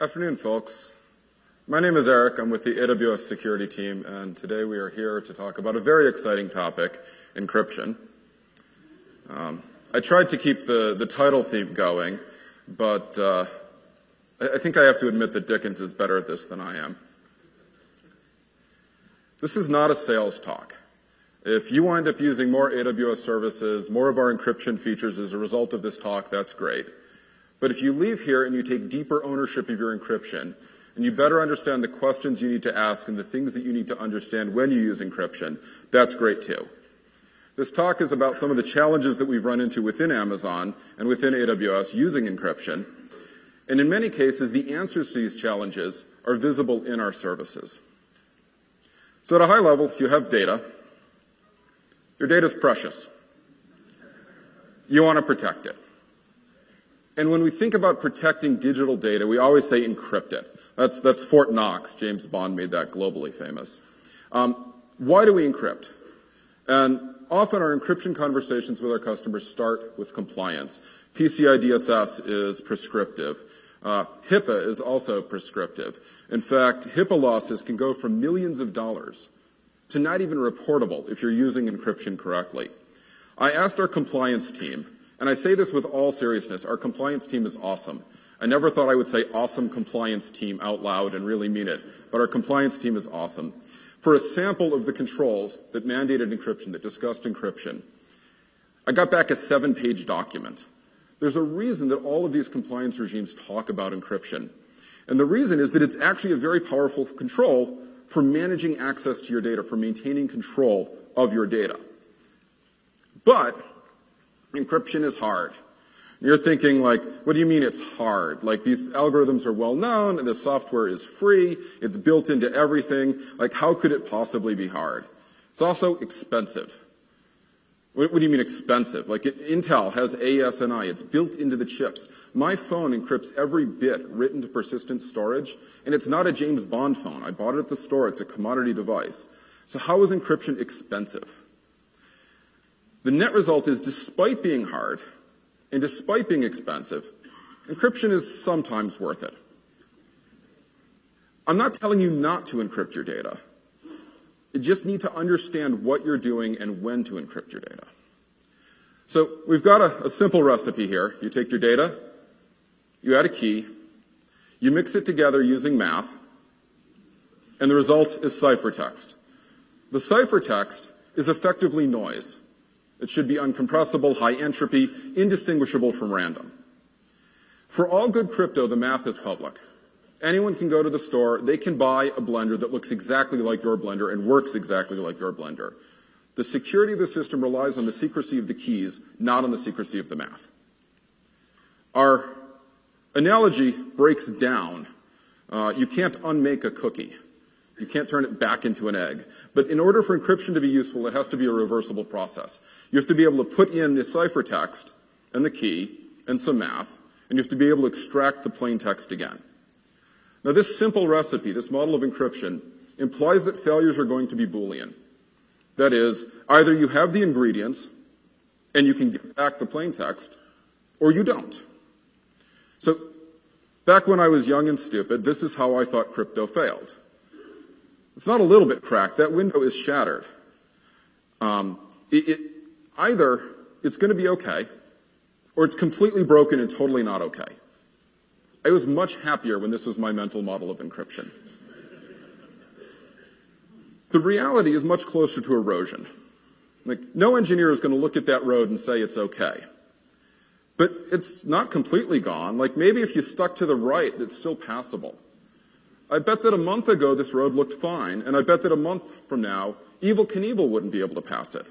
Afternoon, folks. My name is Eric. I'm with the AWS security team, and today we are here to talk about a very exciting topic, encryption. Um, I tried to keep the, the title theme going, but uh, I, I think I have to admit that Dickens is better at this than I am. This is not a sales talk. If you wind up using more AWS services, more of our encryption features as a result of this talk, that's great. But if you leave here and you take deeper ownership of your encryption, and you better understand the questions you need to ask and the things that you need to understand when you use encryption, that's great too. This talk is about some of the challenges that we've run into within Amazon and within AWS using encryption. And in many cases, the answers to these challenges are visible in our services. So at a high level, you have data. Your data is precious. You want to protect it. And when we think about protecting digital data, we always say encrypt it. That's, that's Fort Knox. James Bond made that globally famous. Um, why do we encrypt? And often our encryption conversations with our customers start with compliance. PCI DSS is prescriptive. Uh, HIPAA is also prescriptive. In fact, HIPAA losses can go from millions of dollars to not even reportable if you're using encryption correctly. I asked our compliance team, and I say this with all seriousness, our compliance team is awesome. I never thought I would say awesome compliance team out loud and really mean it, but our compliance team is awesome. For a sample of the controls that mandated encryption, that discussed encryption, I got back a seven page document. There's a reason that all of these compliance regimes talk about encryption. And the reason is that it's actually a very powerful control for managing access to your data, for maintaining control of your data. But Encryption is hard. You're thinking like, what do you mean it's hard? Like these algorithms are well known and the software is free. It's built into everything. Like how could it possibly be hard? It's also expensive. What, what do you mean expensive? Like it, Intel has AES-NI. It's built into the chips. My phone encrypts every bit written to persistent storage and it's not a James Bond phone. I bought it at the store. It's a commodity device. So how is encryption expensive? The net result is despite being hard and despite being expensive, encryption is sometimes worth it. I'm not telling you not to encrypt your data. You just need to understand what you're doing and when to encrypt your data. So we've got a, a simple recipe here. You take your data, you add a key, you mix it together using math, and the result is ciphertext. The ciphertext is effectively noise. It should be uncompressible, high entropy, indistinguishable from random. For all good crypto, the math is public. Anyone can go to the store, they can buy a blender that looks exactly like your blender and works exactly like your blender. The security of the system relies on the secrecy of the keys, not on the secrecy of the math. Our analogy breaks down. Uh, you can't unmake a cookie. You can't turn it back into an egg. But in order for encryption to be useful, it has to be a reversible process. You have to be able to put in the ciphertext and the key and some math, and you have to be able to extract the plain text again. Now this simple recipe, this model of encryption, implies that failures are going to be Boolean. That is, either you have the ingredients and you can get back the plain text, or you don't. So, back when I was young and stupid, this is how I thought crypto failed. It's not a little bit cracked. That window is shattered. Um, it, it, either it's going to be okay, or it's completely broken and totally not okay. I was much happier when this was my mental model of encryption. The reality is much closer to erosion. Like, no engineer is going to look at that road and say it's okay. But it's not completely gone. Like, maybe if you stuck to the right, it's still passable. I bet that a month ago this road looked fine, and I bet that a month from now, Evel Knievel wouldn't be able to pass it.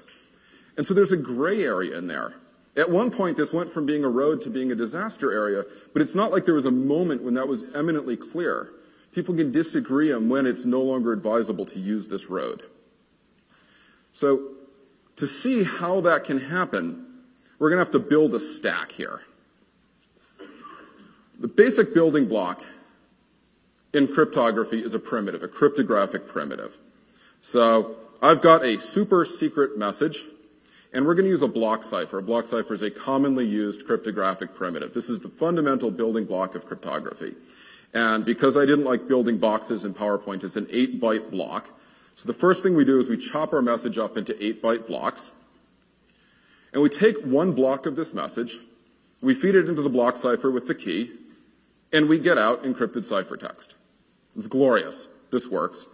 And so there's a gray area in there. At one point, this went from being a road to being a disaster area, but it's not like there was a moment when that was eminently clear. People can disagree on when it's no longer advisable to use this road. So, to see how that can happen, we're going to have to build a stack here. The basic building block in cryptography is a primitive, a cryptographic primitive. So I've got a super secret message, and we're going to use a block cipher. A block cipher is a commonly used cryptographic primitive. This is the fundamental building block of cryptography. And because I didn't like building boxes in PowerPoint, it's an 8-byte block. So the first thing we do is we chop our message up into 8-byte blocks. And we take one block of this message, we feed it into the block cipher with the key, and we get out encrypted ciphertext. It's glorious. This works.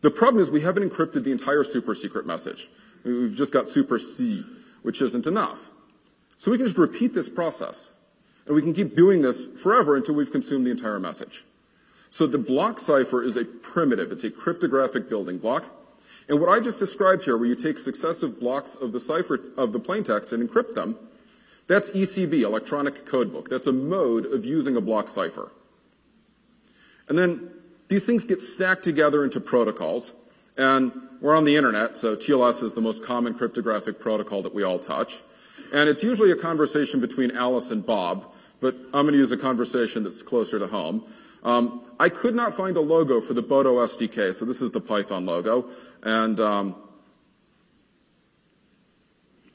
The problem is we haven't encrypted the entire super secret message. We've just got super C, which isn't enough. So we can just repeat this process. And we can keep doing this forever until we've consumed the entire message. So the block cipher is a primitive. It's a cryptographic building block. And what I just described here, where you take successive blocks of the cipher, of the plaintext and encrypt them, that's ECB, electronic codebook. That's a mode of using a block cipher. And then these things get stacked together into protocols. And we're on the internet, so TLS is the most common cryptographic protocol that we all touch. And it's usually a conversation between Alice and Bob, but I'm going to use a conversation that's closer to home. Um, I could not find a logo for the Boto SDK, so this is the Python logo. And um,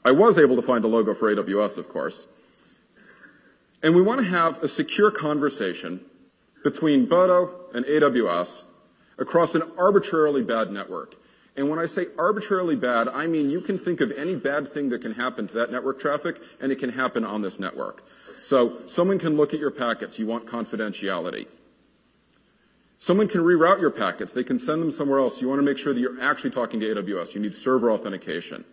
I was able to find a logo for AWS, of course. And we want to have a secure conversation between Boto and AWS across an arbitrarily bad network. And when I say arbitrarily bad, I mean you can think of any bad thing that can happen to that network traffic, and it can happen on this network. So someone can look at your packets. You want confidentiality. Someone can reroute your packets. They can send them somewhere else. You want to make sure that you're actually talking to AWS. You need server authentication.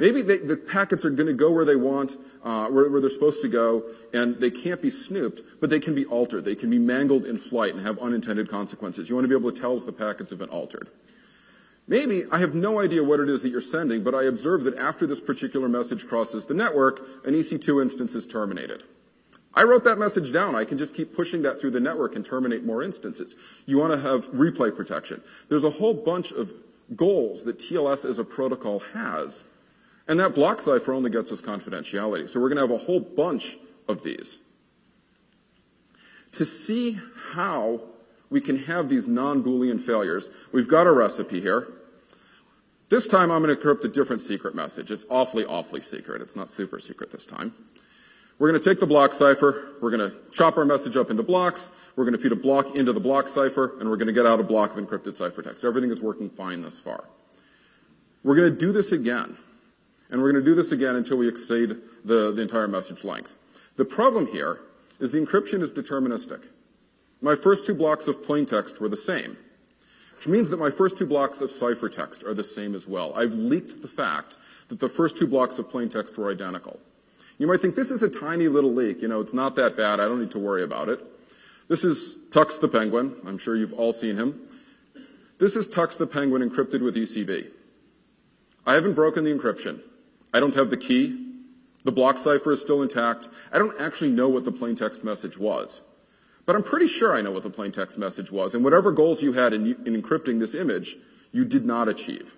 Maybe they, the packets are going to go where they want, uh, where, where, they're supposed to go, and they can't be snooped, but they can be altered. They can be mangled in flight and have unintended consequences. You want to be able to tell if the packets have been altered. Maybe I have no idea what it is that you're sending, but I observe that after this particular message crosses the network, an EC2 instance is terminated. I wrote that message down. I can just keep pushing that through the network and terminate more instances. You want to have replay protection. There's a whole bunch of goals that TLS as a protocol has and that block cipher only gets us confidentiality. So we're going to have a whole bunch of these. To see how we can have these non-Boolean failures, we've got a recipe here. This time I'm going to encrypt a different secret message. It's awfully, awfully secret. It's not super secret this time. We're going to take the block cipher, we're going to chop our message up into blocks, we're going to feed a block into the block cipher, and we're going to get out a block of encrypted ciphertext. Everything is working fine thus far. We're going to do this again. And we're going to do this again until we exceed the, the entire message length. The problem here is the encryption is deterministic. My first two blocks of plain text were the same, which means that my first two blocks of ciphertext are the same as well. I've leaked the fact that the first two blocks of plain text were identical. You might think this is a tiny little leak. You know, it's not that bad. I don't need to worry about it. This is Tux the Penguin. I'm sure you've all seen him. This is Tux the Penguin encrypted with ECB. I haven't broken the encryption. I don't have the key. The block cipher is still intact. I don't actually know what the plain text message was. But I'm pretty sure I know what the plain text message was. And whatever goals you had in, in encrypting this image, you did not achieve.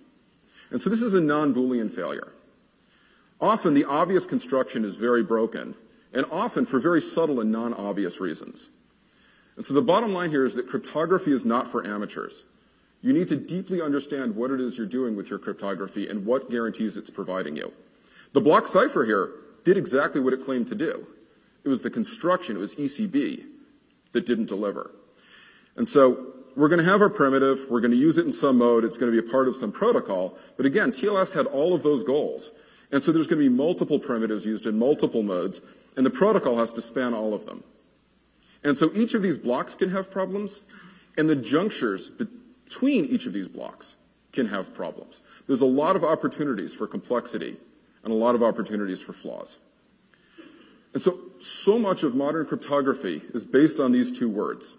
And so this is a non-Boolean failure. Often the obvious construction is very broken, and often for very subtle and non-obvious reasons. And so the bottom line here is that cryptography is not for amateurs. You need to deeply understand what it is you're doing with your cryptography and what guarantees it's providing you. The block cipher here did exactly what it claimed to do. It was the construction, it was ECB that didn't deliver. And so we're going to have our primitive, we're going to use it in some mode, it's going to be a part of some protocol, but again, TLS had all of those goals. And so there's going to be multiple primitives used in multiple modes, and the protocol has to span all of them. And so each of these blocks can have problems, and the junctures between each of these blocks can have problems. There's a lot of opportunities for complexity and a lot of opportunities for flaws. And so, so much of modern cryptography is based on these two words.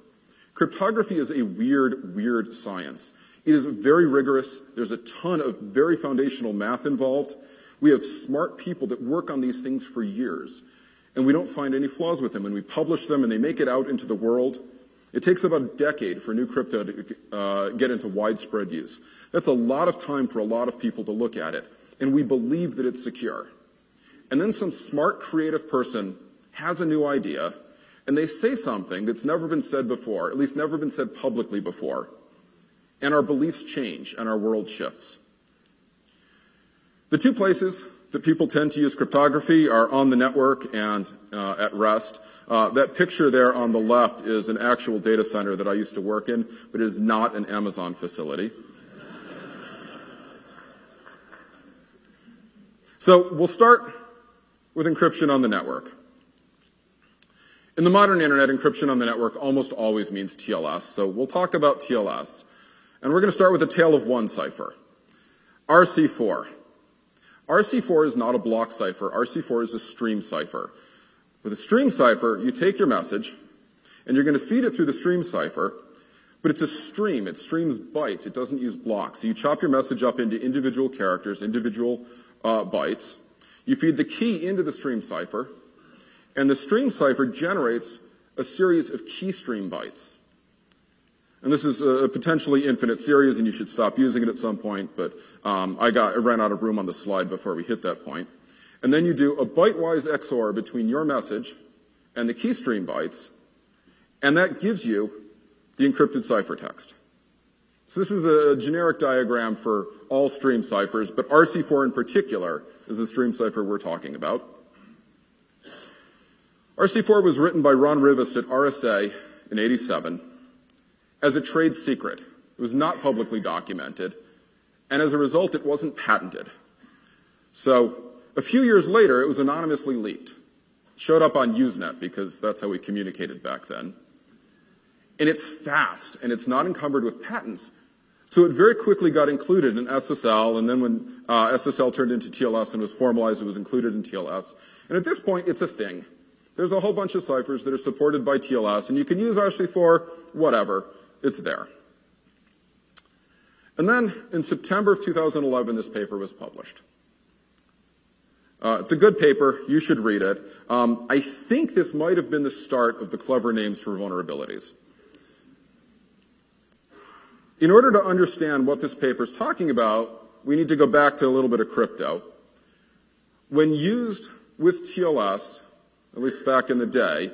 Cryptography is a weird, weird science. It is very rigorous. There's a ton of very foundational math involved. We have smart people that work on these things for years. And we don't find any flaws with them. And we publish them and they make it out into the world. It takes about a decade for new crypto to uh, get into widespread use. That's a lot of time for a lot of people to look at it, and we believe that it's secure. And then some smart, creative person has a new idea, and they say something that's never been said before, at least never been said publicly before, and our beliefs change and our world shifts. The two places that people tend to use cryptography are on the network and uh, at rest. Uh, that picture there on the left is an actual data center that I used to work in, but it is not an Amazon facility. so we'll start with encryption on the network. In the modern internet, encryption on the network almost always means TLS, so we'll talk about TLS. And we're going to start with a tale of one cipher. RC4. RC4 is not a block cipher. RC4 is a stream cipher. With a stream cipher, you take your message, and you're going to feed it through the stream cipher, but it's a stream. It streams bytes. It doesn't use blocks. So you chop your message up into individual characters, individual uh, bytes. You feed the key into the stream cipher, and the stream cipher generates a series of key stream bytes. And this is a potentially infinite series, and you should stop using it at some point, but um, I, got, I ran out of room on the slide before we hit that point. And then you do a byte-wise XOR between your message and the keystream bytes, and that gives you the encrypted ciphertext. So this is a generic diagram for all stream ciphers, but RC4 in particular is the stream cipher we're talking about. RC4 was written by Ron Rivest at RSA in 87 as a trade secret. It was not publicly documented, and as a result, it wasn't patented. So, a few years later, it was anonymously leaked. Showed up on Usenet because that's how we communicated back then. And it's fast, and it's not encumbered with patents, so it very quickly got included in SSL, and then when uh, SSL turned into TLS and was formalized, it was included in TLS. And at this point, it's a thing. There's a whole bunch of ciphers that are supported by TLS, and you can use RC4, whatever. It's there. And then in September of 2011, this paper was published. Uh, it's a good paper. You should read it. Um, I think this might have been the start of the clever names for vulnerabilities. In order to understand what this paper is talking about, we need to go back to a little bit of crypto. When used with TLS, at least back in the day,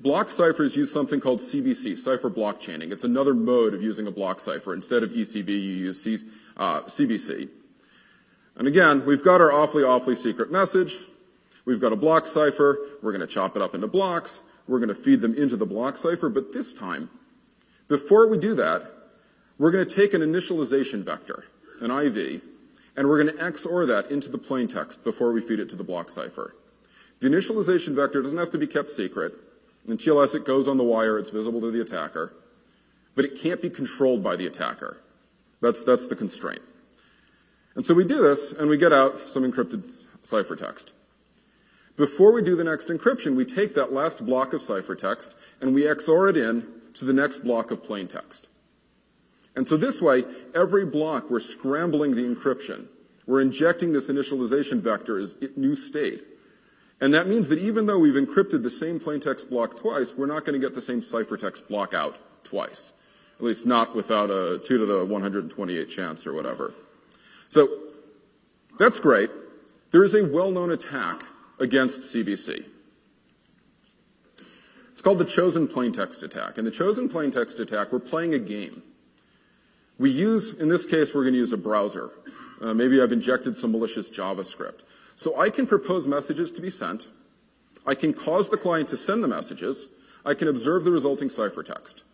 block ciphers use something called CBC, cipher block chaining. It's another mode of using a block cipher. Instead of ECB, you use C, uh, CBC. And again, we've got our awfully, awfully secret message. We've got a block cipher. We're going to chop it up into blocks. We're going to feed them into the block cipher. But this time, before we do that, we're going to take an initialization vector, an IV, and we're going to XOR that into the plain text before we feed it to the block cipher. The initialization vector doesn't have to be kept secret. In TLS, it goes on the wire, it's visible to the attacker, but it can't be controlled by the attacker. That's, that's the constraint. And so we do this, and we get out some encrypted ciphertext. Before we do the next encryption, we take that last block of ciphertext and we XOR it in to the next block of plain text. And so this way, every block we're scrambling the encryption. We're injecting this initialization vector as new state. And that means that even though we've encrypted the same plaintext block twice, we're not going to get the same ciphertext block out twice. At least not without a 2 to the 128 chance or whatever. So, that's great. There is a well-known attack against CBC. It's called the chosen plaintext attack. And the chosen plaintext attack, we're playing a game. We use, in this case, we're going to use a browser. Uh, maybe I've injected some malicious JavaScript. So I can propose messages to be sent. I can cause the client to send the messages. I can observe the resulting ciphertext.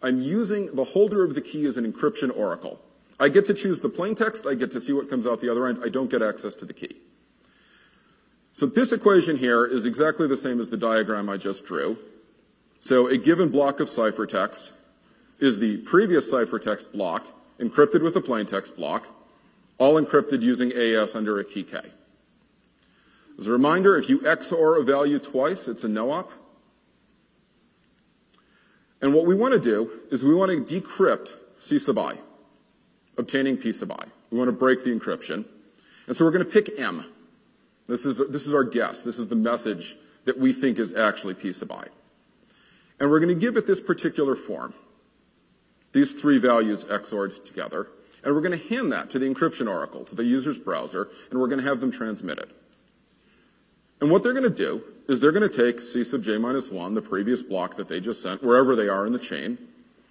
I'm using the holder of the key as an encryption oracle. I get to choose the plain text. I get to see what comes out the other end. I don't get access to the key. So this equation here is exactly the same as the diagram I just drew. So a given block of ciphertext is the previous ciphertext block encrypted with a plaintext block, all encrypted using AES under a key K. As a reminder, if you XOR a value twice, it's a no-op. And what we want to do is we want to decrypt C sub i, obtaining P sub i. We want to break the encryption. And so we're going to pick M. This is, this is our guess. This is the message that we think is actually P sub i. And we're going to give it this particular form. These three values XORed together. And we're going to hand that to the encryption oracle, to the user's browser, and we're going to have them transmit it. And what they're going to do is they're going to take C sub j minus 1, the previous block that they just sent, wherever they are in the chain.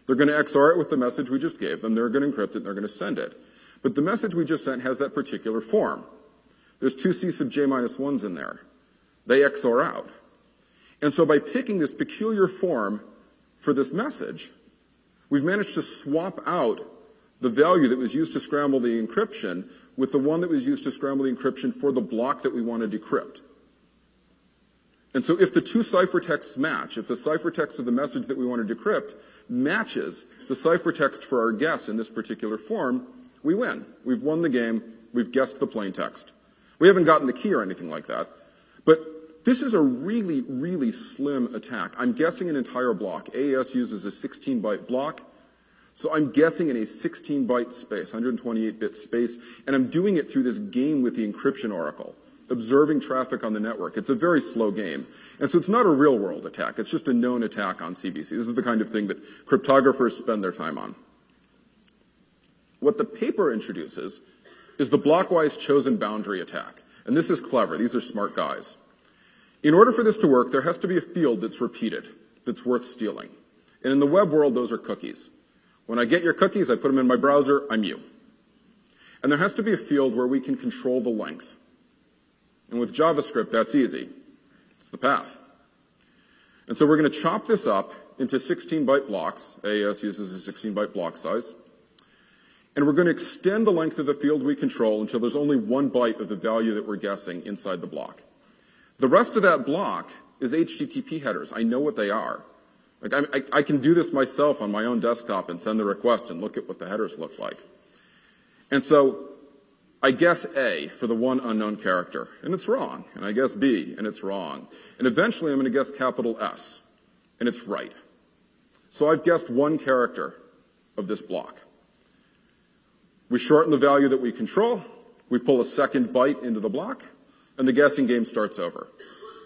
They're going to XOR it with the message we just gave them. They're going to encrypt it and they're going to send it. But the message we just sent has that particular form. There's two C sub j minus minus ones in there. They XOR out. And so by picking this peculiar form for this message, we've managed to swap out the value that was used to scramble the encryption with the one that was used to scramble the encryption for the block that we want to decrypt. And so if the two ciphertexts match, if the ciphertext of the message that we want to decrypt matches the ciphertext for our guess in this particular form, we win. We've won the game. We've guessed the plaintext. We haven't gotten the key or anything like that. But this is a really, really slim attack. I'm guessing an entire block. AES uses a 16 byte block. So I'm guessing in a 16 byte space, 128 bit space, and I'm doing it through this game with the encryption oracle observing traffic on the network. It's a very slow game. And so it's not a real world attack. It's just a known attack on CBC. This is the kind of thing that cryptographers spend their time on. What the paper introduces is the blockwise chosen boundary attack. And this is clever. These are smart guys. In order for this to work, there has to be a field that's repeated, that's worth stealing. And in the web world, those are cookies. When I get your cookies, I put them in my browser, I'm you. And there has to be a field where we can control the length. And with JavaScript, that's easy. It's the path. And so we're going to chop this up into 16 byte blocks. AES uses a 16 byte block size. And we're going to extend the length of the field we control until there's only one byte of the value that we're guessing inside the block. The rest of that block is HTTP headers. I know what they are. Like I, I, I can do this myself on my own desktop and send the request and look at what the headers look like. And so I guess A for the one unknown character, and it's wrong. And I guess B, and it's wrong. And eventually I'm going to guess capital S, and it's right. So I've guessed one character of this block. We shorten the value that we control, we pull a second byte into the block, and the guessing game starts over.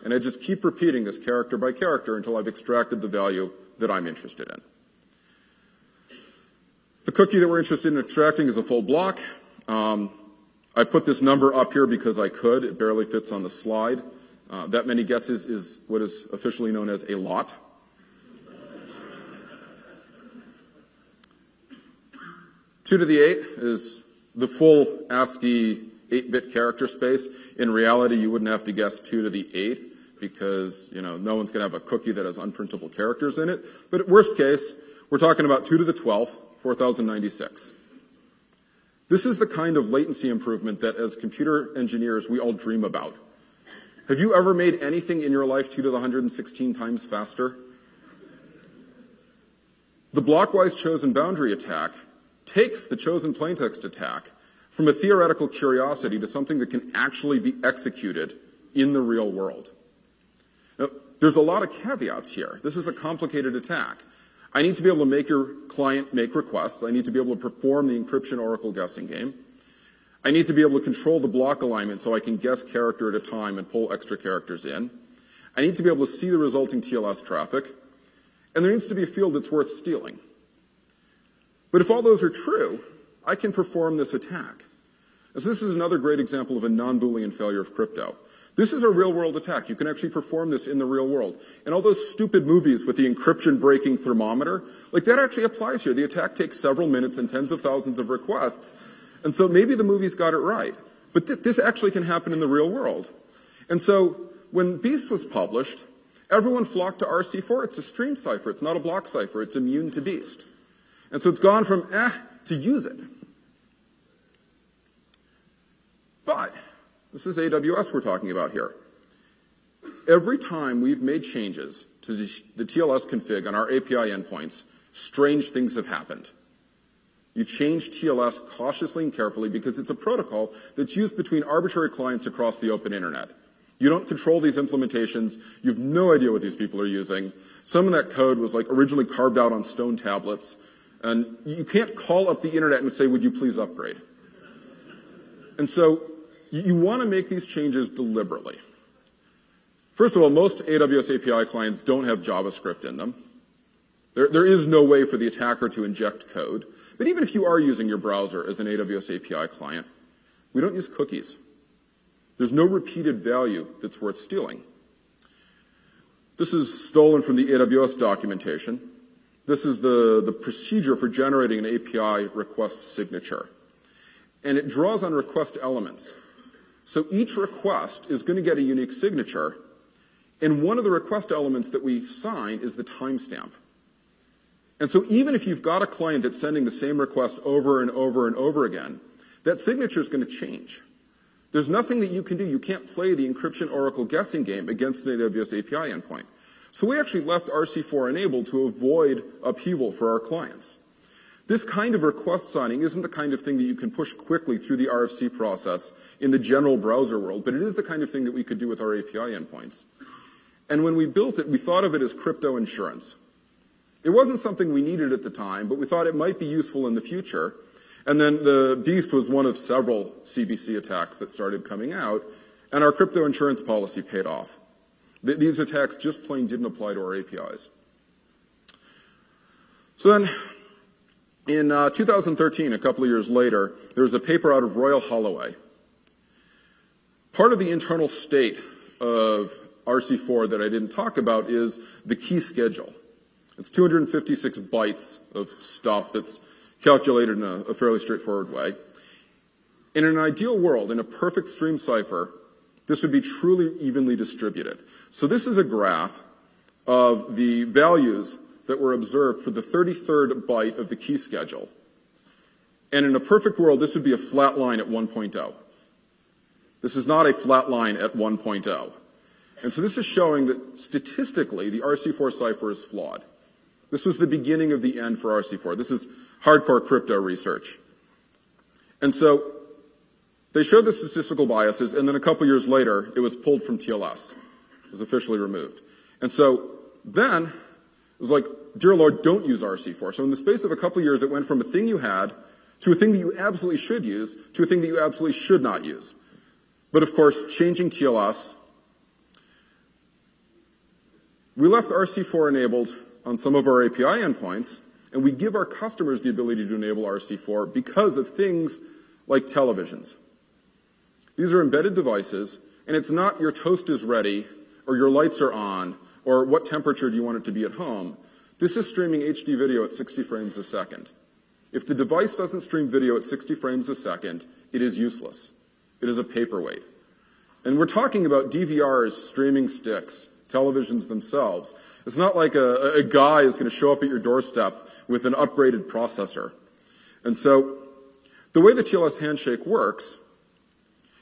And I just keep repeating this character by character until I've extracted the value that I'm interested in. The cookie that we're interested in extracting is a full block. Um, I put this number up here because I could. It barely fits on the slide. Uh, that many guesses is what is officially known as a lot. Two to the eight is the full ASCII 8-bit character space. In reality, you wouldn't have to guess two to the eight because, you know, no one's going to have a cookie that has unprintable characters in it. But at worst case, we're talking about two to the 12th, 4096. This is the kind of latency improvement that as computer engineers we all dream about. Have you ever made anything in your life 2 to the 116 times faster? The blockwise chosen boundary attack takes the chosen plaintext attack from a theoretical curiosity to something that can actually be executed in the real world. Now, there's a lot of caveats here. This is a complicated attack. I need to be able to make your client make requests. I need to be able to perform the encryption oracle guessing game. I need to be able to control the block alignment so I can guess character at a time and pull extra characters in. I need to be able to see the resulting TLS traffic. And there needs to be a field that's worth stealing. But if all those are true, I can perform this attack. So this is another great example of a non-Boolean failure of crypto. This is a real world attack. You can actually perform this in the real world. And all those stupid movies with the encryption breaking thermometer, like that actually applies here. The attack takes several minutes and tens of thousands of requests. And so maybe the movies got it right. But th- this actually can happen in the real world. And so when Beast was published, everyone flocked to RC4. It's a stream cipher. It's not a block cipher. It's immune to Beast. And so it's gone from eh to use it. But this is AWS we're talking about here. Every time we've made changes to the TLS config on our API endpoints, strange things have happened. You change TLS cautiously and carefully because it's a protocol that's used between arbitrary clients across the open internet. You don't control these implementations. You have no idea what these people are using. Some of that code was like originally carved out on stone tablets. And you can't call up the internet and say, would you please upgrade? And so you want to make these changes deliberately. First of all, most AWS API clients don't have JavaScript in them. There, there is no way for the attacker to inject code. But even if you are using your browser as an AWS API client, we don't use cookies. There's no repeated value that's worth stealing. This is stolen from the AWS documentation. This is the, the procedure for generating an API request signature. And it draws on request elements. So each request is going to get a unique signature, and one of the request elements that we sign is the timestamp. And so even if you've got a client that's sending the same request over and over and over again, that signature is going to change. There's nothing that you can do. You can't play the encryption oracle guessing game against an AWS API endpoint. So we actually left RC4 enabled to avoid upheaval for our clients. This kind of request signing isn't the kind of thing that you can push quickly through the RFC process in the general browser world, but it is the kind of thing that we could do with our API endpoints. And when we built it, we thought of it as crypto insurance. It wasn't something we needed at the time, but we thought it might be useful in the future. And then the Beast was one of several CBC attacks that started coming out, and our crypto insurance policy paid off. Th- these attacks just plain didn't apply to our APIs. So then, in uh, 2013, a couple of years later, there was a paper out of Royal Holloway. Part of the internal state of RC4 that I didn't talk about is the key schedule. It's 256 bytes of stuff that's calculated in a, a fairly straightforward way. In an ideal world, in a perfect stream cipher, this would be truly evenly distributed. So this is a graph of the values that were observed for the 33rd byte of the key schedule. And in a perfect world, this would be a flat line at 1.0. This is not a flat line at 1.0. And so this is showing that statistically, the RC4 cipher is flawed. This was the beginning of the end for RC4. This is hardcore crypto research. And so they showed the statistical biases, and then a couple years later, it was pulled from TLS. It was officially removed. And so then was like, dear Lord, don't use RC4. So in the space of a couple of years, it went from a thing you had to a thing that you absolutely should use to a thing that you absolutely should not use. But of course, changing TLS, we left RC4 enabled on some of our API endpoints, and we give our customers the ability to enable RC4 because of things like televisions. These are embedded devices, and it's not your toast is ready, or your lights are on, or what temperature do you want it to be at home. This is streaming HD video at 60 frames a second. If the device doesn't stream video at 60 frames a second, it is useless. It is a paperweight. And we're talking about DVRs, streaming sticks, televisions themselves. It's not like a, a guy is going to show up at your doorstep with an upgraded processor. And so the way the TLS handshake works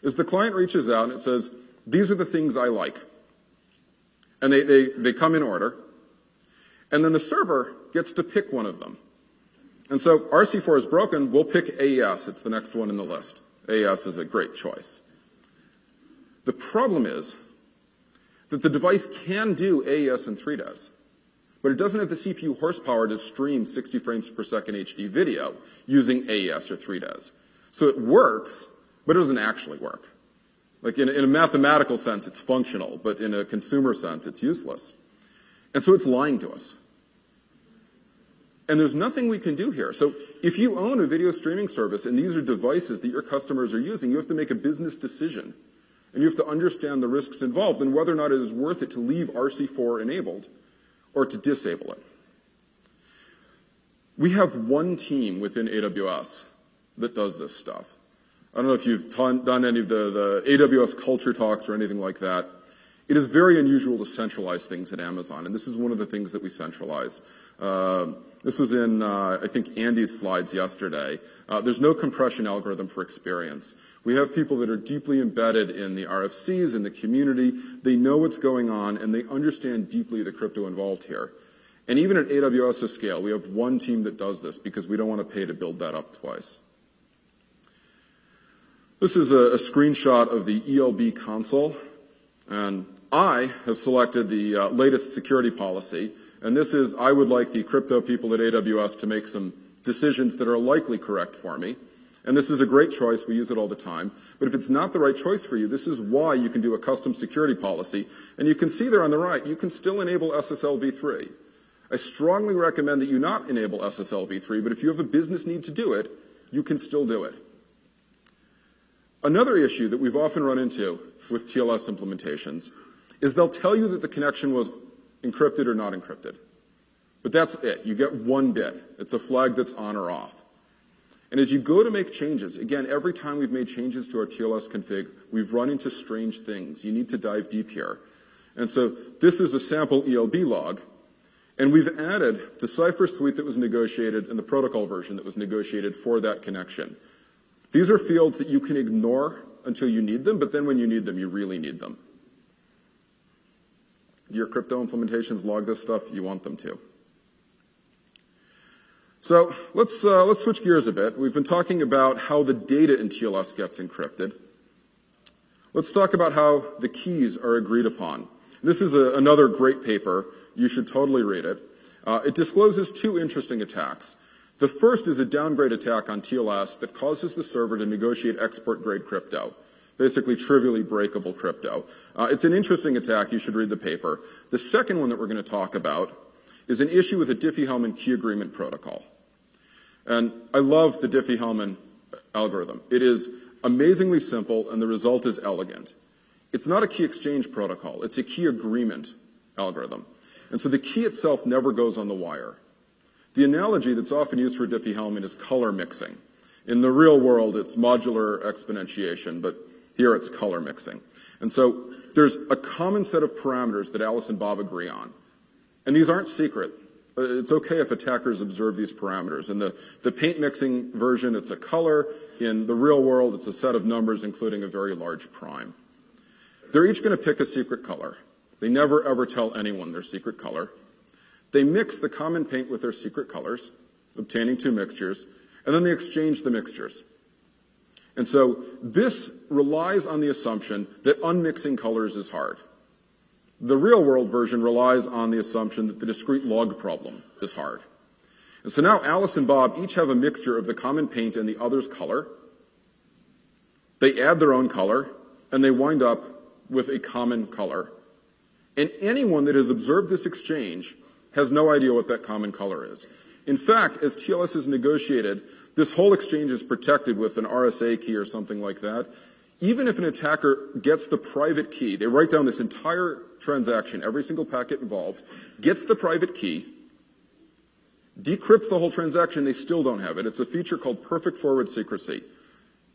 is the client reaches out and it says, these are the things I like. And they, they, they come in order. And then the server gets to pick one of them. And so RC4 is broken, we'll pick AES. It's the next one in the list. AES is a great choice. The problem is that the device can do AES and 3DES, but it doesn't have the CPU horsepower to stream 60 frames per second HD video using AES or 3DES. So it works, but it doesn't actually work. Like in, in a mathematical sense, it's functional, but in a consumer sense, it's useless. And so it's lying to us. And there's nothing we can do here. So if you own a video streaming service and these are devices that your customers are using, you have to make a business decision and you have to understand the risks involved and whether or not it is worth it to leave RC4 enabled or to disable it. We have one team within AWS that does this stuff. I don't know if you've done any of the, the AWS culture talks or anything like that. It is very unusual to centralize things at Amazon, and this is one of the things that we centralize. Uh, this was in, uh, I think, Andy's slides yesterday. Uh, there's no compression algorithm for experience. We have people that are deeply embedded in the RFCs, in the community. They know what's going on, and they understand deeply the crypto involved here. And even at AWS's scale, we have one team that does this because we don't want to pay to build that up twice. This is a, a screenshot of the ELB console. And I have selected the uh, latest security policy, and this is I would like the crypto people at AWS to make some decisions that are likely correct for me. And this is a great choice. We use it all the time. But if it's not the right choice for you, this is why you can do a custom security policy. And you can see there on the right, you can still enable SSL v3. I strongly recommend that you not enable SSL v3, but if you have a business need to do it, you can still do it. Another issue that we've often run into with TLS implementations is they'll tell you that the connection was encrypted or not encrypted. But that's it. You get one bit. It's a flag that's on or off. And as you go to make changes, again, every time we've made changes to our TLS config, we've run into strange things. You need to dive deep here. And so this is a sample ELB log, and we've added the cipher suite that was negotiated and the protocol version that was negotiated for that connection. These are fields that you can ignore until you need them, but then when you need them, you really need them. Your crypto implementations log this stuff? You want them to. So let's, uh, let's switch gears a bit. We've been talking about how the data in TLS gets encrypted. Let's talk about how the keys are agreed upon. This is a, another great paper. You should totally read it. Uh, it discloses two interesting attacks. The first is a downgrade attack on TLS that causes the server to negotiate export grade crypto, basically trivially breakable crypto. Uh, it's an interesting attack. You should read the paper. The second one that we're going to talk about is an issue with the Diffie-Hellman key agreement protocol. And I love the Diffie-Hellman algorithm. It is amazingly simple and the result is elegant. It's not a key exchange protocol. It's a key agreement algorithm. And so the key itself never goes on the wire. The analogy that's often used for Diffie-Hellman is color mixing. In the real world, it's modular exponentiation, but here it's color mixing. And so there's a common set of parameters that Alice and Bob agree on. And these aren't secret. Uh, it's okay if attackers observe these parameters. In the, the paint mixing version, it's a color. In the real world, it's a set of numbers, including a very large prime. They're each going to pick a secret color. They never ever tell anyone their secret color. They mix the common paint with their secret colors, obtaining two mixtures, and then they exchange the mixtures. And so this relies on the assumption that unmixing colors is hard. The real world version relies on the assumption that the discrete log problem is hard. And so now Alice and Bob each have a mixture of the common paint and the other's color. They add their own color and they wind up with a common color. And anyone that has observed this exchange has no idea what that common color is. In fact, as TLS is negotiated, this whole exchange is protected with an RSA key or something like that even if an attacker gets the private key, they write down this entire transaction, every single packet involved, gets the private key, decrypts the whole transaction, they still don't have it. It's a feature called perfect forward secrecy.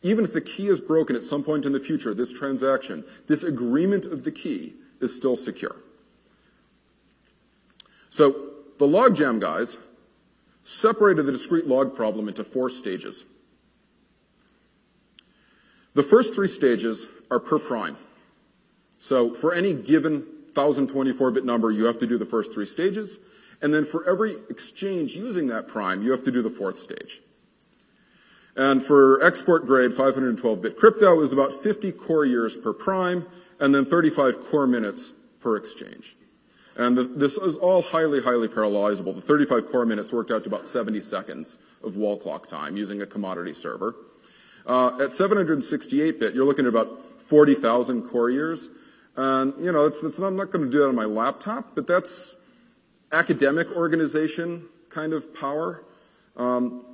Even if the key is broken at some point in the future, this transaction, this agreement of the key is still secure. So the logjam guys separated the discrete log problem into four stages. The first three stages are per prime. So for any given 1024-bit number, you have to do the first three stages. And then for every exchange using that prime, you have to do the fourth stage. And for export grade 512-bit crypto is about 50 core years per prime and then 35 core minutes per exchange. And the, this is all highly, highly parallelizable. The 35 core minutes worked out to about 70 seconds of wall clock time using a commodity server. Uh, at 768-bit, you're looking at about 40,000 core years. And, you know, it's, it's, I'm not going to do that on my laptop, but that's academic organization kind of power. Um,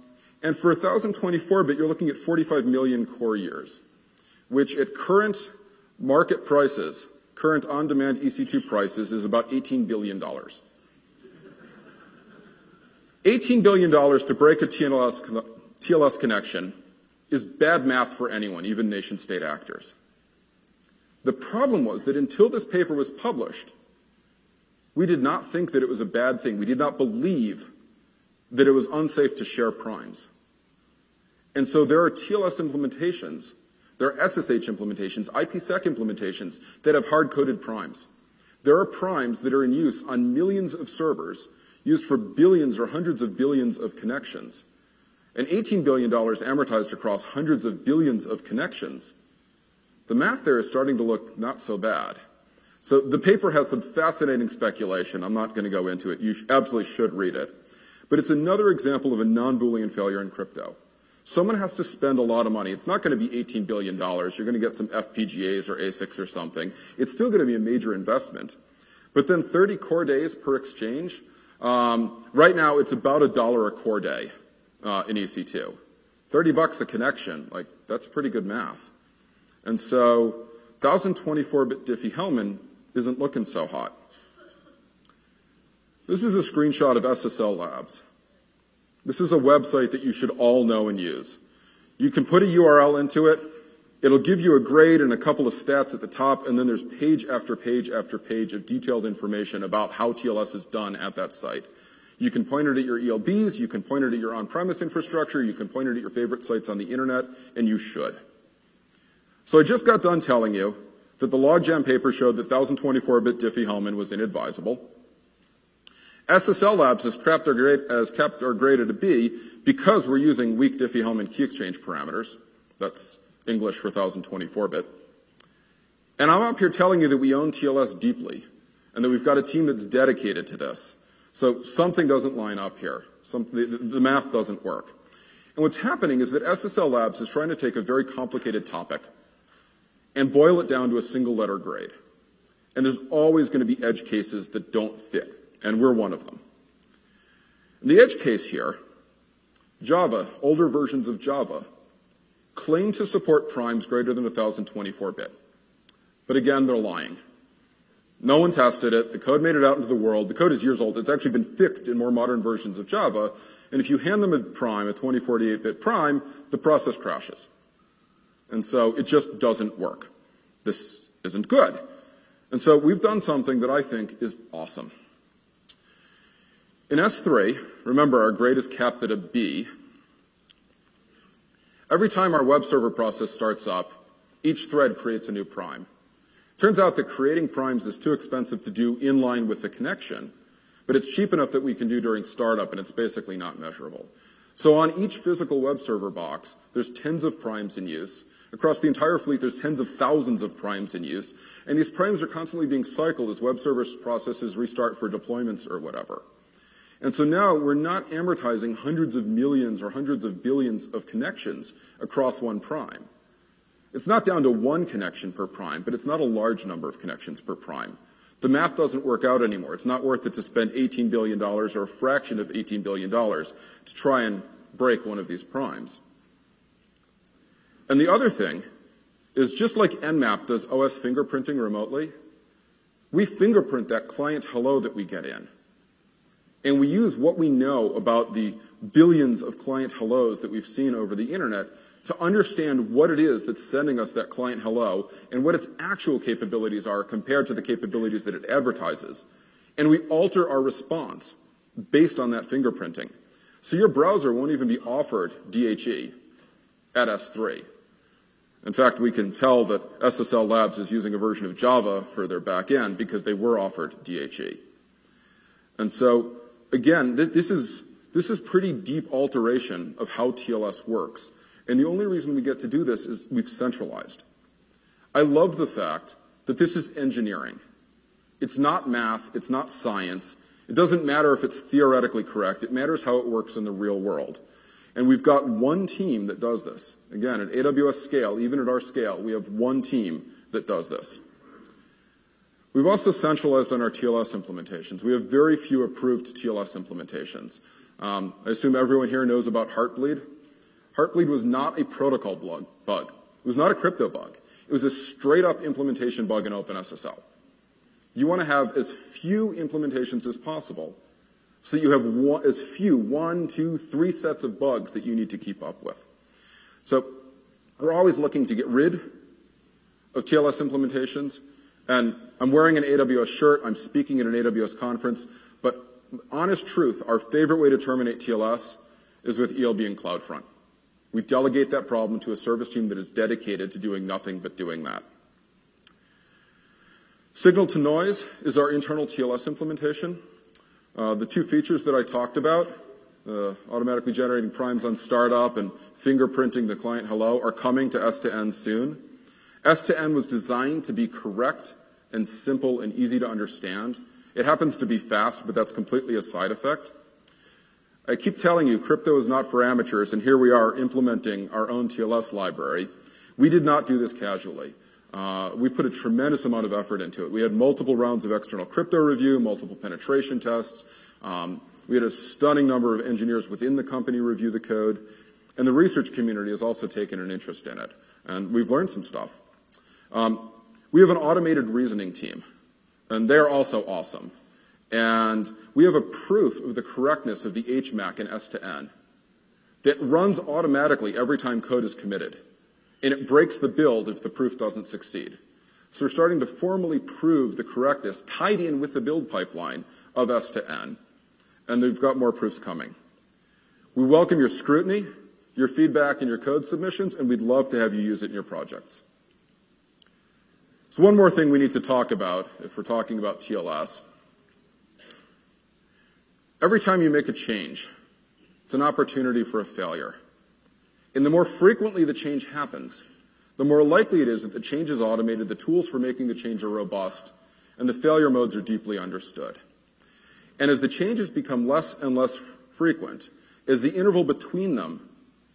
and for 1024-bit, you're looking at 45 million core years, which at current market prices, current on-demand EC2 prices, is about $18 billion. $18 billion to break a TLS, TLS connection is bad math for anyone, even nation state actors. The problem was that until this paper was published, we did not think that it was a bad thing. We did not believe that it was unsafe to share primes. And so there are TLS implementations, there are SSH implementations, IPsec implementations that have hard-coded primes. There are primes that are in use on millions of servers used for billions or hundreds of billions of connections and $18 billion amortized across hundreds of billions of connections, the math there is starting to look not so bad. So the paper has some fascinating speculation. I'm not going to go into it. You absolutely should read it. But it's another example of a non-Boolean failure in crypto. Someone has to spend a lot of money. It's not going to be $18 billion. You're going to get some FPGAs or ASICs or something. It's still going to be a major investment. But then 30 core days per exchange. Um, right now, it's about a dollar a core day uh, in EC2. 30 bucks a connection, like, that's pretty good math. And so, 1024-bit Diffie-Hellman isn't looking so hot. This is a screenshot of SSL Labs. This is a website that you should all know and use. You can put a URL into it. It'll give you a grade and a couple of stats at the top, and then there's page after page after page of detailed information about how TLS is done at that site. You can point it at your ELBs, you can point it at your on-premise infrastructure, you can point it at your favorite sites on the internet, and you should. So I just got done telling you that the logjam paper showed that 1024-bit Diffie-Hellman was inadvisable. SSL Labs has kept our, grade, has kept our grade at a B because we're using weak Diffie-Hellman key exchange parameters. That's English for 1024-bit. And I'm up here telling you that we own TLS deeply and that we've got a team that's dedicated to this. So something doesn't line up here. The, the math doesn't work. And what's happening is that SSL Labs is trying to take a very complicated topic and boil it down to a single letter grade. And there's always going to be edge cases that don't fit, and we're one of them. In the edge case here, Java, older versions of Java, claim to support primes greater than 1024-bit. But again, they're lying. No one tested it. The code made it out into the world. The code is years old. It's actually been fixed in more modern versions of Java. And if you hand them a prime, a 2048-bit prime, the process crashes. And so it just doesn't work. This isn't good. And so we've done something that I think is awesome. In S3, remember our grade is capped at a B. Every time our web server process starts up, each thread creates a new prime. Turns out that creating primes is too expensive to do in line with the connection, but it's cheap enough that we can do during startup and it's basically not measurable. So on each physical web server box, there's tens of primes in use, Across the entire fleet, there's tens of thousands of primes in use, and these primes are constantly being cycled as web service processes restart for deployments or whatever. And so now we're not amortizing hundreds of millions or hundreds of billions of connections across one prime. It's not down to one connection per prime, but it's not a large number of connections per prime. The math doesn't work out anymore. It's not worth it to spend $18 billion or a fraction of $18 billion to try and break one of these primes. And the other thing is just like Nmap does OS fingerprinting remotely, we fingerprint that client hello that we get in. And we use what we know about the billions of client hellos that we've seen over the internet to understand what it is that's sending us that client hello and what its actual capabilities are compared to the capabilities that it advertises. And we alter our response based on that fingerprinting. So your browser won't even be offered DHE at S3. In fact, we can tell that SSL Labs is using a version of Java for their backend because they were offered DHE. And so, again, this is, this is pretty deep alteration of how TLS works. And the only reason we get to do this is we've centralized. I love the fact that this is engineering. It's not math. It's not science. It doesn't matter if it's theoretically correct. It matters how it works in the real world. And we've got one team that does this. Again, at AWS scale, even at our scale, we have one team that does this. We've also centralized on our TLS implementations. We have very few approved TLS implementations. Um, I assume everyone here knows about Heartbleed. Heartbleed was not a protocol bug. It was not a crypto bug. It was a straight up implementation bug in OpenSSL. You want to have as few implementations as possible so you have as few, one, two, three sets of bugs that you need to keep up with. So we're always looking to get rid of TLS implementations. And I'm wearing an AWS shirt. I'm speaking at an AWS conference. But honest truth, our favorite way to terminate TLS is with ELB and CloudFront. We delegate that problem to a service team that is dedicated to doing nothing but doing that. Signal to noise is our internal TLS implementation. Uh, the two features that I talked about, uh, automatically generating primes on startup and fingerprinting the client hello, are coming to S2N soon. S2N was designed to be correct and simple and easy to understand. It happens to be fast, but that's completely a side effect. I keep telling you, crypto is not for amateurs, and here we are implementing our own TLS library. We did not do this casually. Uh, we put a tremendous amount of effort into it. We had multiple rounds of external crypto review, multiple penetration tests. Um, we had a stunning number of engineers within the company review the code, and the research community has also taken an interest in it, and we've learned some stuff. Um, we have an automated reasoning team, and they're also awesome. and we have a proof of the correctness of the HMAC in S2N that runs automatically every time code is committed, and it breaks the build if the proof doesn't succeed. So we're starting to formally prove the correctness tied in with the build pipeline of S2N, and we've got more proofs coming. We welcome your scrutiny, your feedback, and your code submissions, and we'd love to have you use it in your projects. So one more thing we need to talk about if we're talking about TLS. Every time you make a change, it's an opportunity for a failure. And the more frequently the change happens, the more likely it is that the change is automated, the tools for making the change are robust, and the failure modes are deeply understood. And as the changes become less and less frequent, as the interval between them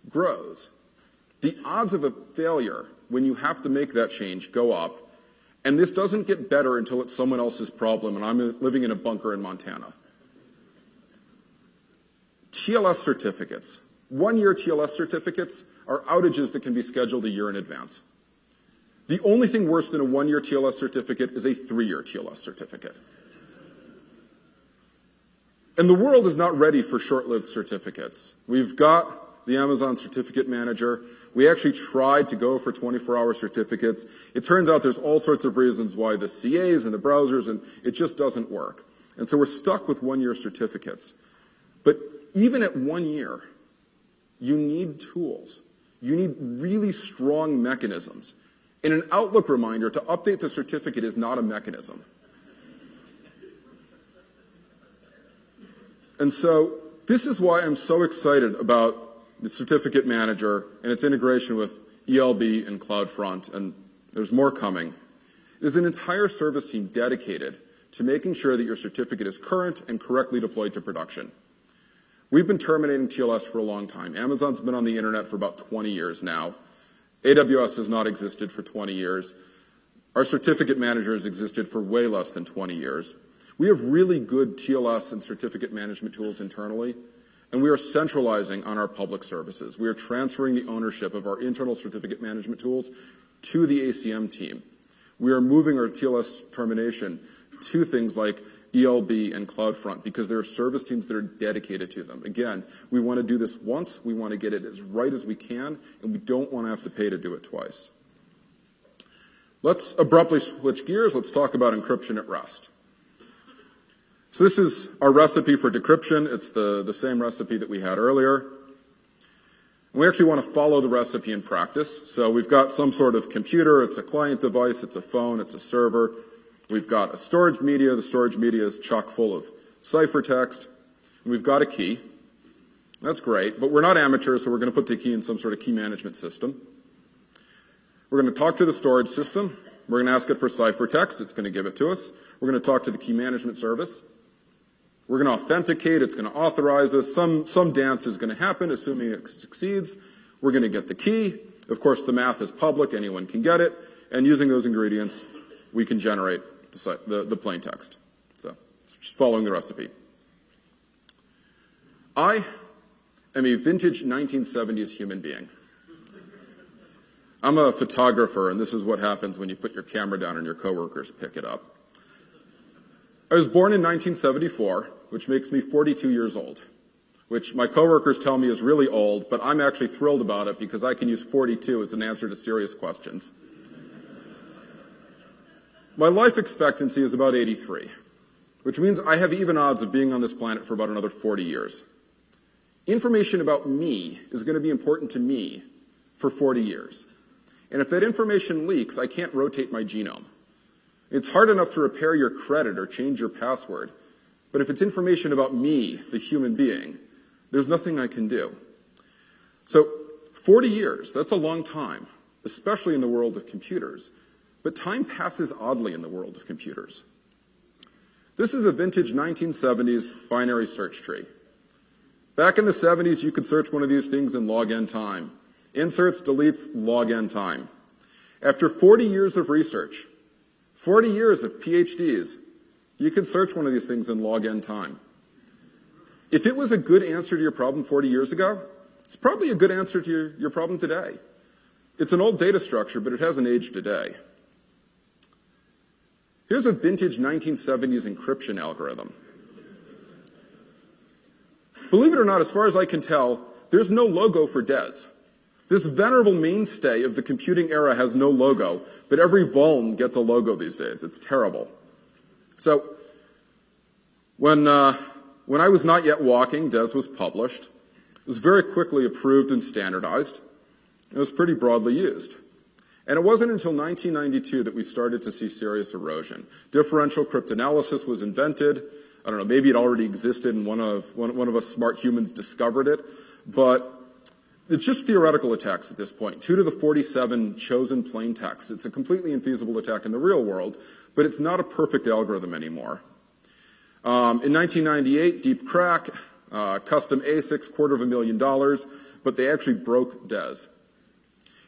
grows, the odds of a failure when you have to make that change go up, and this doesn't get better until it's someone else's problem and I'm living in a bunker in Montana. TLS certificates, one-year TLS certificates are outages that can be scheduled a year in advance. The only thing worse than a one-year TLS certificate is a three-year TLS certificate. And the world is not ready for short-lived certificates. We've got the Amazon Certificate Manager. We actually tried to go for 24-hour certificates. It turns out there's all sorts of reasons why the CAs and the browsers, and it just doesn't work. And so we're stuck with one-year certificates. But even at one year, you need tools. You need really strong mechanisms. And an Outlook reminder to update the certificate is not a mechanism. And so this is why I'm so excited about the certificate manager and its integration with ELB and CloudFront, and there's more coming. There's an entire service team dedicated to making sure that your certificate is current and correctly deployed to production. We've been terminating TLS for a long time. Amazon's been on the internet for about 20 years now. AWS has not existed for 20 years. Our certificate manager has existed for way less than 20 years. We have really good TLS and certificate management tools internally, and we are centralizing on our public services. We are transferring the ownership of our internal certificate management tools to the ACM team. We are moving our TLS termination to things like ELB and CloudFront because there are service teams that are dedicated to them. Again, we want to do this once. We want to get it as right as we can, and we don't want to have to pay to do it twice. Let's abruptly switch gears. Let's talk about encryption at rest. So this is our recipe for decryption. It's the, the same recipe that we had earlier. We actually want to follow the recipe in practice. So we've got some sort of computer. It's a client device. It's a phone. It's a server. We've got a storage media. The storage media is chock full of ciphertext. And we've got a key. That's great, but we're not amateurs, so we're going to put the key in some sort of key management system. We're going to talk to the storage system. We're going to ask it for ciphertext. It's going to give it to us. We're going to talk to the key management service. We're going to authenticate. It's going to authorize us. Some, some dance is going to happen, assuming it succeeds. We're going to get the key. Of course, the math is public. Anyone can get it. And using those ingredients, we can generate the, the, the plain text. So, just following the recipe. I am a vintage 1970s human being. I'm a photographer, and this is what happens when you put your camera down and your coworkers pick it up. I was born in 1974, which makes me 42 years old, which my coworkers tell me is really old, but I'm actually thrilled about it because I can use 42 as an answer to serious questions. My life expectancy is about 83, which means I have even odds of being on this planet for about another 40 years. Information about me is going to be important to me for 40 years. And if that information leaks, I can't rotate my genome. It's hard enough to repair your credit or change your password. But if it's information about me, the human being, there's nothing I can do. So 40 years, that's a long time, especially in the world of computers. But time passes oddly in the world of computers. This is a vintage 1970s binary search tree. Back in the 70s, you could search one of these things in log n time. Inserts, deletes, log n time. After 40 years of research, 40 years of PhDs, you could search one of these things in log n time. If it was a good answer to your problem 40 years ago, it's probably a good answer to your, your problem today. It's an old data structure, but it hasn't aged today. Here's a vintage 1970s encryption algorithm. Believe it or not, as far as I can tell, there's no logo for DES. This venerable mainstay of the computing era has no logo, but every vuln gets a logo these days. It's terrible. So, when, uh, when I was not yet walking, DES was published. It was very quickly approved and standardized. It was pretty broadly used. And it wasn't until 1992 that we started to see serious erosion. Differential cryptanalysis was invented. I don't know, maybe it already existed and one of, one, one of us smart humans discovered it, but it's just theoretical attacks at this point. Two to the 47 chosen plain text. It's a completely infeasible attack in the real world, but it's not a perfect algorithm anymore. Um, in 1998, Deep Crack, uh, custom ASICs, quarter of a million dollars, but they actually broke DES.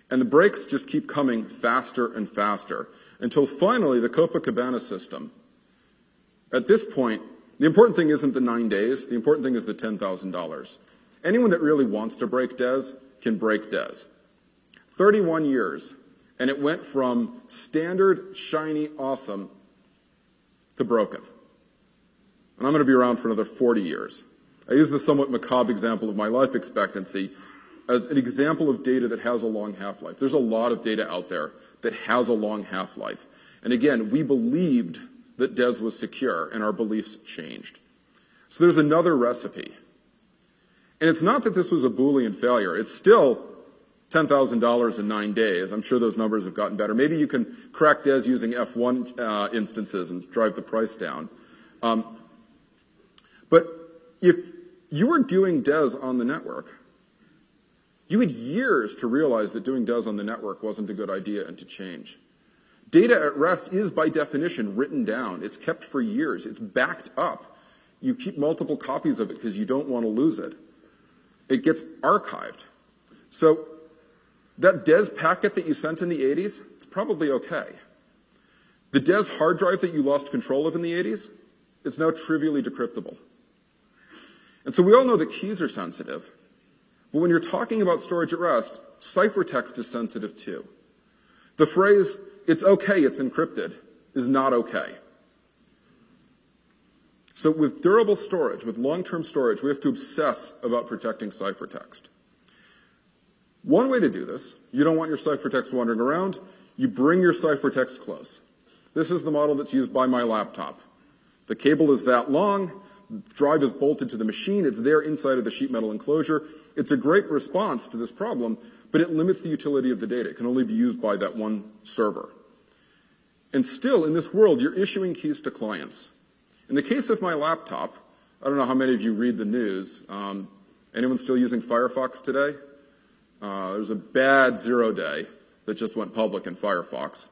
And the breaks just keep coming faster and faster until finally the COPACOBANA system. At this point, the important thing isn't the nine days. The important thing is the $10,000. Anyone that really wants to break DES can break DES. 31 years, and it went from standard, shiny, awesome to broken. And I'm going to be around for another 40 years. I use the somewhat macabre example of my life expectancy as an example of data that has a long half-life. There's a lot of data out there that has a long half-life. And again, we believed that DES was secure, and our beliefs changed. So there's another recipe. And it's not that this was a Boolean failure. It's still $10,000 in nine days. I'm sure those numbers have gotten better. Maybe you can crack DES using F1 uh, instances and drive the price down. Um, but if you were doing DES on the network, you had years to realize that doing DES on the network wasn't a good idea and to change. Data at rest is by definition written down. It's kept for years. It's backed up. You keep multiple copies of it because you don't want to lose it. It gets archived. So that DES packet that you sent in the 80s, it's probably okay. The DES hard drive that you lost control of in the 80s, it's now trivially decryptable. And so we all know that keys are sensitive. But when you're talking about storage at rest, ciphertext is sensitive too. The phrase, it's okay, it's encrypted, is not okay. So with durable storage, with long-term storage, we have to obsess about protecting ciphertext. One way to do this, you don't want your ciphertext wandering around, you bring your ciphertext close. This is the model that's used by my laptop. The cable is that long, drive is bolted to the machine, it's there inside of the sheet metal enclosure. It's a great response to this problem, but it limits the utility of the data. It can only be used by that one server. And still, in this world, you're issuing keys to clients. In the case of my laptop, I don't know how many of you read the news. Um, anyone still using Firefox today? Uh, there's a bad zero day that just went public in Firefox.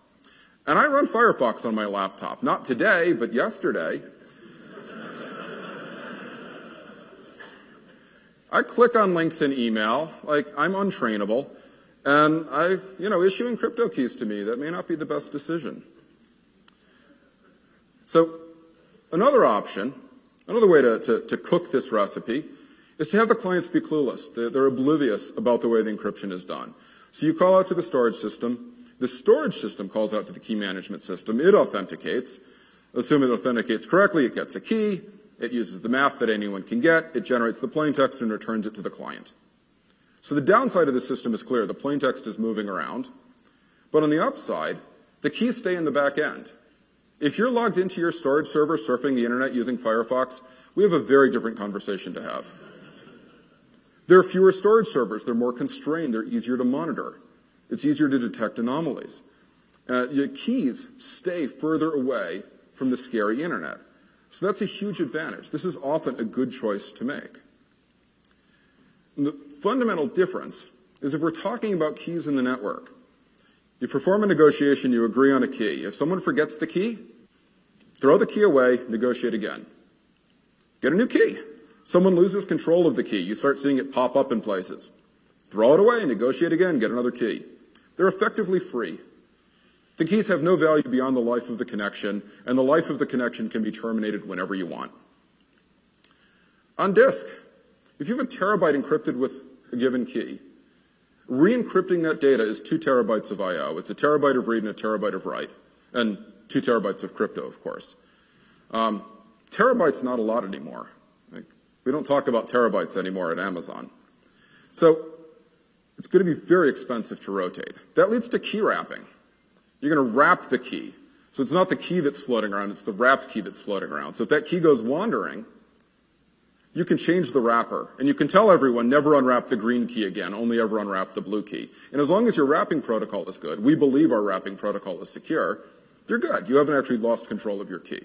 And I run Firefox on my laptop. Not today, but yesterday. I click on links in email, like I'm untrainable, and I, you know, issuing crypto keys to me, that may not be the best decision. So another option, another way to, to, to cook this recipe is to have the clients be clueless. They're, they're oblivious about the way the encryption is done. So you call out to the storage system. The storage system calls out to the key management system. It authenticates. Assume it authenticates correctly. It gets a key. It uses the math that anyone can get. It generates the plaintext and returns it to the client. So the downside of the system is clear. The plaintext is moving around. But on the upside, the keys stay in the back end. If you're logged into your storage server surfing the internet using Firefox, we have a very different conversation to have. There are fewer storage servers. They're more constrained. They're easier to monitor. It's easier to detect anomalies. Uh, your keys stay further away from the scary internet. So that's a huge advantage. This is often a good choice to make. And the fundamental difference is if we're talking about keys in the network, you perform a negotiation, you agree on a key. If someone forgets the key, throw the key away, negotiate again. Get a new key. Someone loses control of the key. You start seeing it pop up in places. Throw it away, negotiate again, get another key. They're effectively free. The keys have no value beyond the life of the connection, and the life of the connection can be terminated whenever you want. On disk, if you have a terabyte encrypted with a given key, re-encrypting that data is two terabytes of I.O. It's a terabyte of read and a terabyte of write. And 2 terabytes of crypto, of course. Um, terabytes not a lot anymore. Like, we don't talk about terabytes anymore at Amazon. So it's going to be very expensive to rotate. That leads to key wrapping. You're going to wrap the key. So it's not the key that's floating around, it's the wrapped key that's floating around. So if that key goes wandering, you can change the wrapper. And you can tell everyone never unwrap the green key again, only ever unwrap the blue key. And as long as your wrapping protocol is good, we believe our wrapping protocol is secure, you're good. You haven't actually lost control of your key.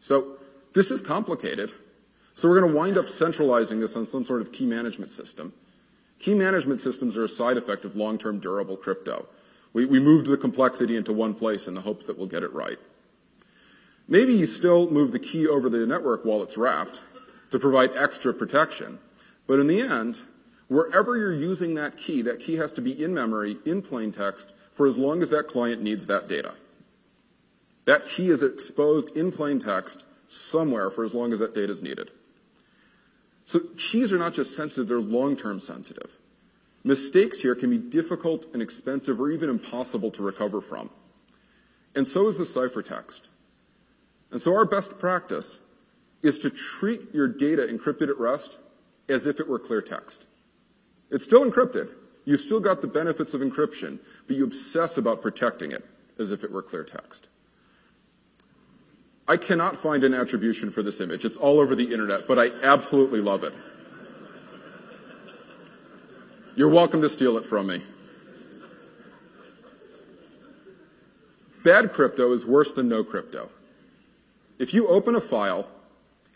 So this is complicated. So we're going to wind up centralizing this on some sort of key management system. Key management systems are a side effect of long-term durable crypto. We, we moved the complexity into one place in the hopes that we'll get it right. Maybe you still move the key over the network while it's wrapped to provide extra protection. But in the end, wherever you're using that key, that key has to be in memory, in plain text, for as long as that client needs that data. That key is exposed in plain text somewhere for as long as that data is needed. So keys are not just sensitive, they're long-term sensitive. Mistakes here can be difficult and expensive or even impossible to recover from. And so is the ciphertext. And so our best practice is to treat your data encrypted at rest as if it were clear text. It's still encrypted. You've still got the benefits of encryption, but you obsess about protecting it as if it were clear text. I cannot find an attribution for this image. It's all over the internet, but I absolutely love it. You're welcome to steal it from me. Bad crypto is worse than no crypto. If you open a file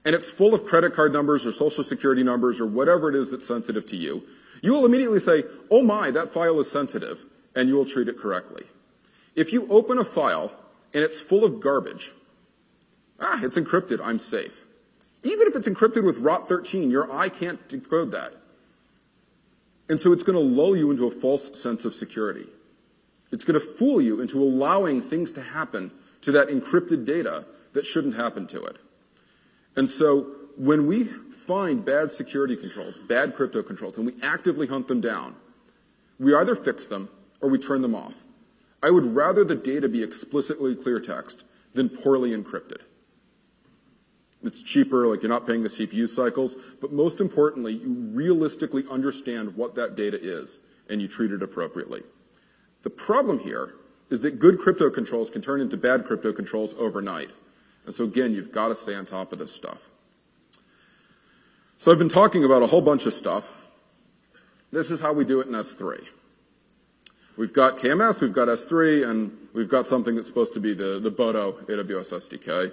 and it's full of credit card numbers or social security numbers or whatever it is that's sensitive to you, you will immediately say, oh my, that file is sensitive, and you will treat it correctly. If you open a file and it's full of garbage, Ah, it's encrypted. I'm safe. Even if it's encrypted with ROT13, your eye can't decode that. And so it's going to lull you into a false sense of security. It's going to fool you into allowing things to happen to that encrypted data that shouldn't happen to it. And so when we find bad security controls, bad crypto controls, and we actively hunt them down, we either fix them or we turn them off. I would rather the data be explicitly clear text than poorly encrypted. It's cheaper, like you're not paying the CPU cycles, but most importantly, you realistically understand what that data is and you treat it appropriately. The problem here is that good crypto controls can turn into bad crypto controls overnight. And so again, you've got to stay on top of this stuff. So I've been talking about a whole bunch of stuff. This is how we do it in S3. We've got KMS, we've got S3, and we've got something that's supposed to be the, the Boto AWS SDK.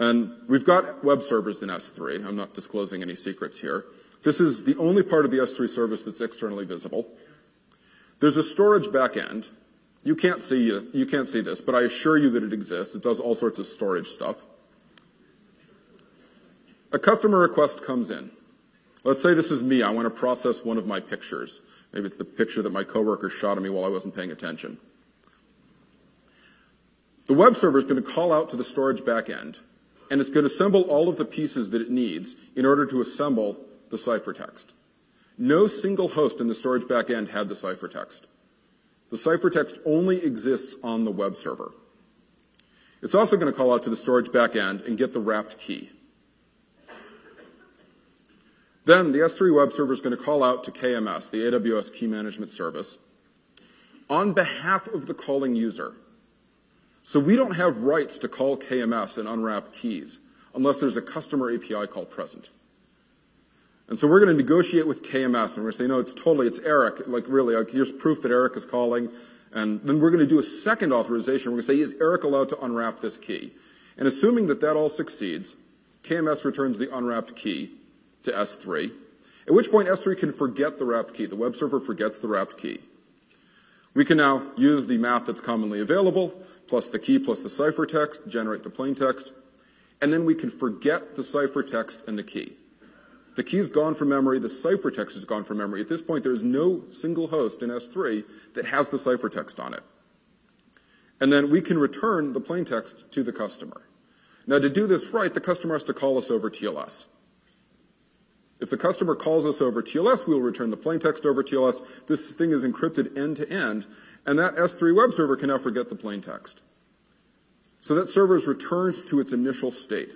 And we've got web servers in S3. I'm not disclosing any secrets here. This is the only part of the S3 service that's externally visible. There's a storage backend. You can't see, you can't see this, but I assure you that it exists. It does all sorts of storage stuff. A customer request comes in. Let's say this is me. I want to process one of my pictures. Maybe it's the picture that my coworker shot of me while I wasn't paying attention. The web server is going to call out to the storage backend and it's going to assemble all of the pieces that it needs in order to assemble the ciphertext. No single host in the storage backend had the ciphertext. The ciphertext only exists on the web server. It's also going to call out to the storage backend and get the wrapped key. Then the S3 web server is going to call out to KMS, the AWS Key Management Service, on behalf of the calling user. So we don't have rights to call KMS and unwrap keys unless there's a customer API call present. And so we're going to negotiate with KMS and we're going to say, no, it's totally, it's Eric. Like really, like here's proof that Eric is calling. And then we're going to do a second authorization. We're going to say, is Eric allowed to unwrap this key? And assuming that that all succeeds, KMS returns the unwrapped key to S3, at which point S3 can forget the wrapped key. The web server forgets the wrapped key. We can now use the math that's commonly available plus the key plus the ciphertext, generate the plaintext, and then we can forget the ciphertext and the key. The key's gone from memory, the ciphertext is gone from memory. At this point, there's no single host in S3 that has the ciphertext on it. And then we can return the plaintext to the customer. Now to do this right, the customer has to call us over TLS. If the customer calls us over TLS, we will return the plain text over TLS. This thing is encrypted end to end, and that S3 web server can now forget the plain text. So that server is returned to its initial state.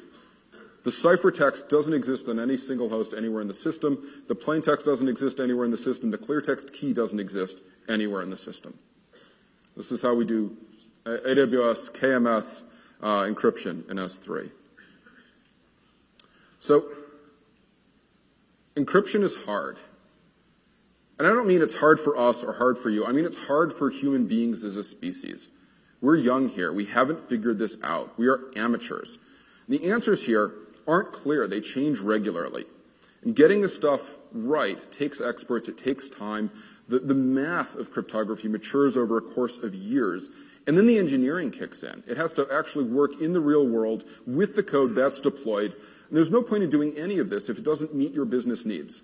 The ciphertext doesn't exist on any single host anywhere in the system. The plain text doesn't exist anywhere in the system. The clear text key doesn't exist anywhere in the system. This is how we do AWS KMS uh, encryption in S3. So encryption is hard. And I don't mean it's hard for us or hard for you. I mean it's hard for human beings as a species. We're young here. We haven't figured this out. We are amateurs. The answers here aren't clear. They change regularly. And getting this stuff right takes experts. It takes time. The, the math of cryptography matures over a course of years. And then the engineering kicks in. It has to actually work in the real world with the code that's deployed. And there's no point in doing any of this if it doesn't meet your business needs.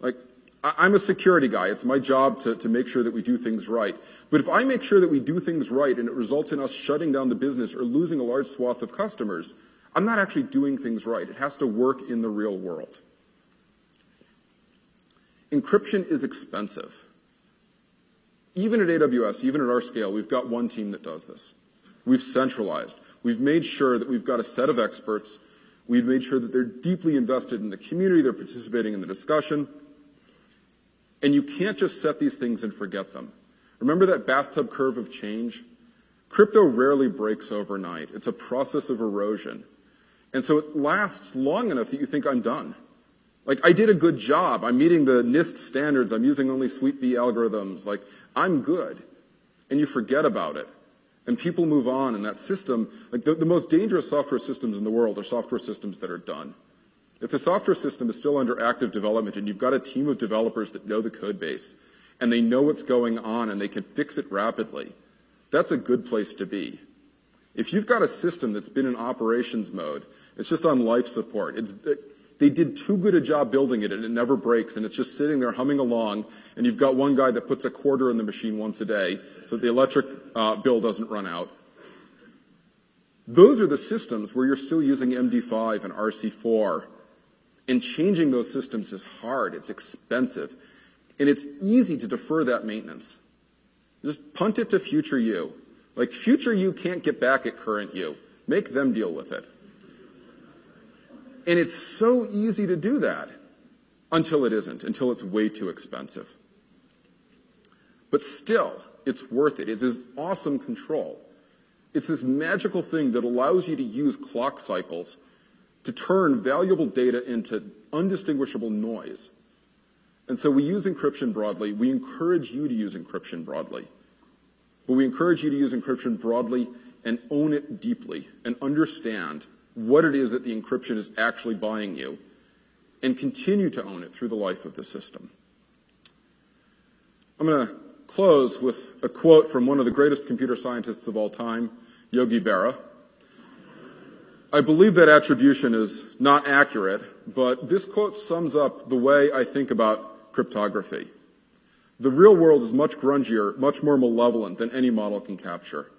Like, I'm a security guy. It's my job to, to make sure that we do things right. But if I make sure that we do things right and it results in us shutting down the business or losing a large swath of customers, I'm not actually doing things right. It has to work in the real world. Encryption is expensive. Even at AWS, even at our scale, we've got one team that does this. We've centralized. We've made sure that we've got a set of experts. We've made sure that they're deeply invested in the community. They're participating in the discussion. And you can't just set these things and forget them. Remember that bathtub curve of change? Crypto rarely breaks overnight. It's a process of erosion. And so it lasts long enough that you think I'm done. Like, I did a good job. I'm meeting the NIST standards. I'm using only Suite B algorithms. Like, I'm good. And you forget about it. And people move on and that system, like the, the most dangerous software systems in the world are software systems that are done. If the software system is still under active development and you've got a team of developers that know the code base and they know what's going on and they can fix it rapidly, that's a good place to be. If you've got a system that's been in operations mode, it's just on life support. It's, they did too good a job building it and it never breaks and it's just sitting there humming along and you've got one guy that puts a quarter in the machine once a day so the electric uh, bill doesn't run out. Those are the systems where you're still using MD5 and RC4 and changing those systems is hard. It's expensive and it's easy to defer that maintenance. Just punt it to future you. Like future you can't get back at current you. Make them deal with it. And it's so easy to do that until it isn't, until it's way too expensive. But still, it's worth it. It's this awesome control. It's this magical thing that allows you to use clock cycles to turn valuable data into undistinguishable noise. And so we use encryption broadly. We encourage you to use encryption broadly. But we encourage you to use encryption broadly and own it deeply and understand what it is that the encryption is actually buying you and continue to own it through the life of the system. I'm going to close with a quote from one of the greatest computer scientists of all time, Yogi Berra. I believe that attribution is not accurate, but this quote sums up the way I think about cryptography. The real world is much grungier, much more malevolent than any model can capture.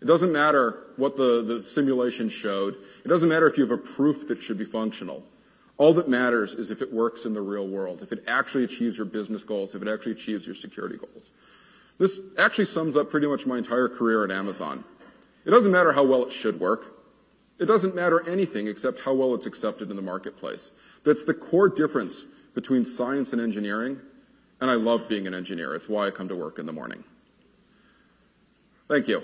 It doesn't matter what the, the simulation showed. It doesn't matter if you have a proof that should be functional. All that matters is if it works in the real world, if it actually achieves your business goals, if it actually achieves your security goals. This actually sums up pretty much my entire career at Amazon. It doesn't matter how well it should work. It doesn't matter anything except how well it's accepted in the marketplace. That's the core difference between science and engineering and I love being an engineer. It's why I come to work in the morning. Thank you.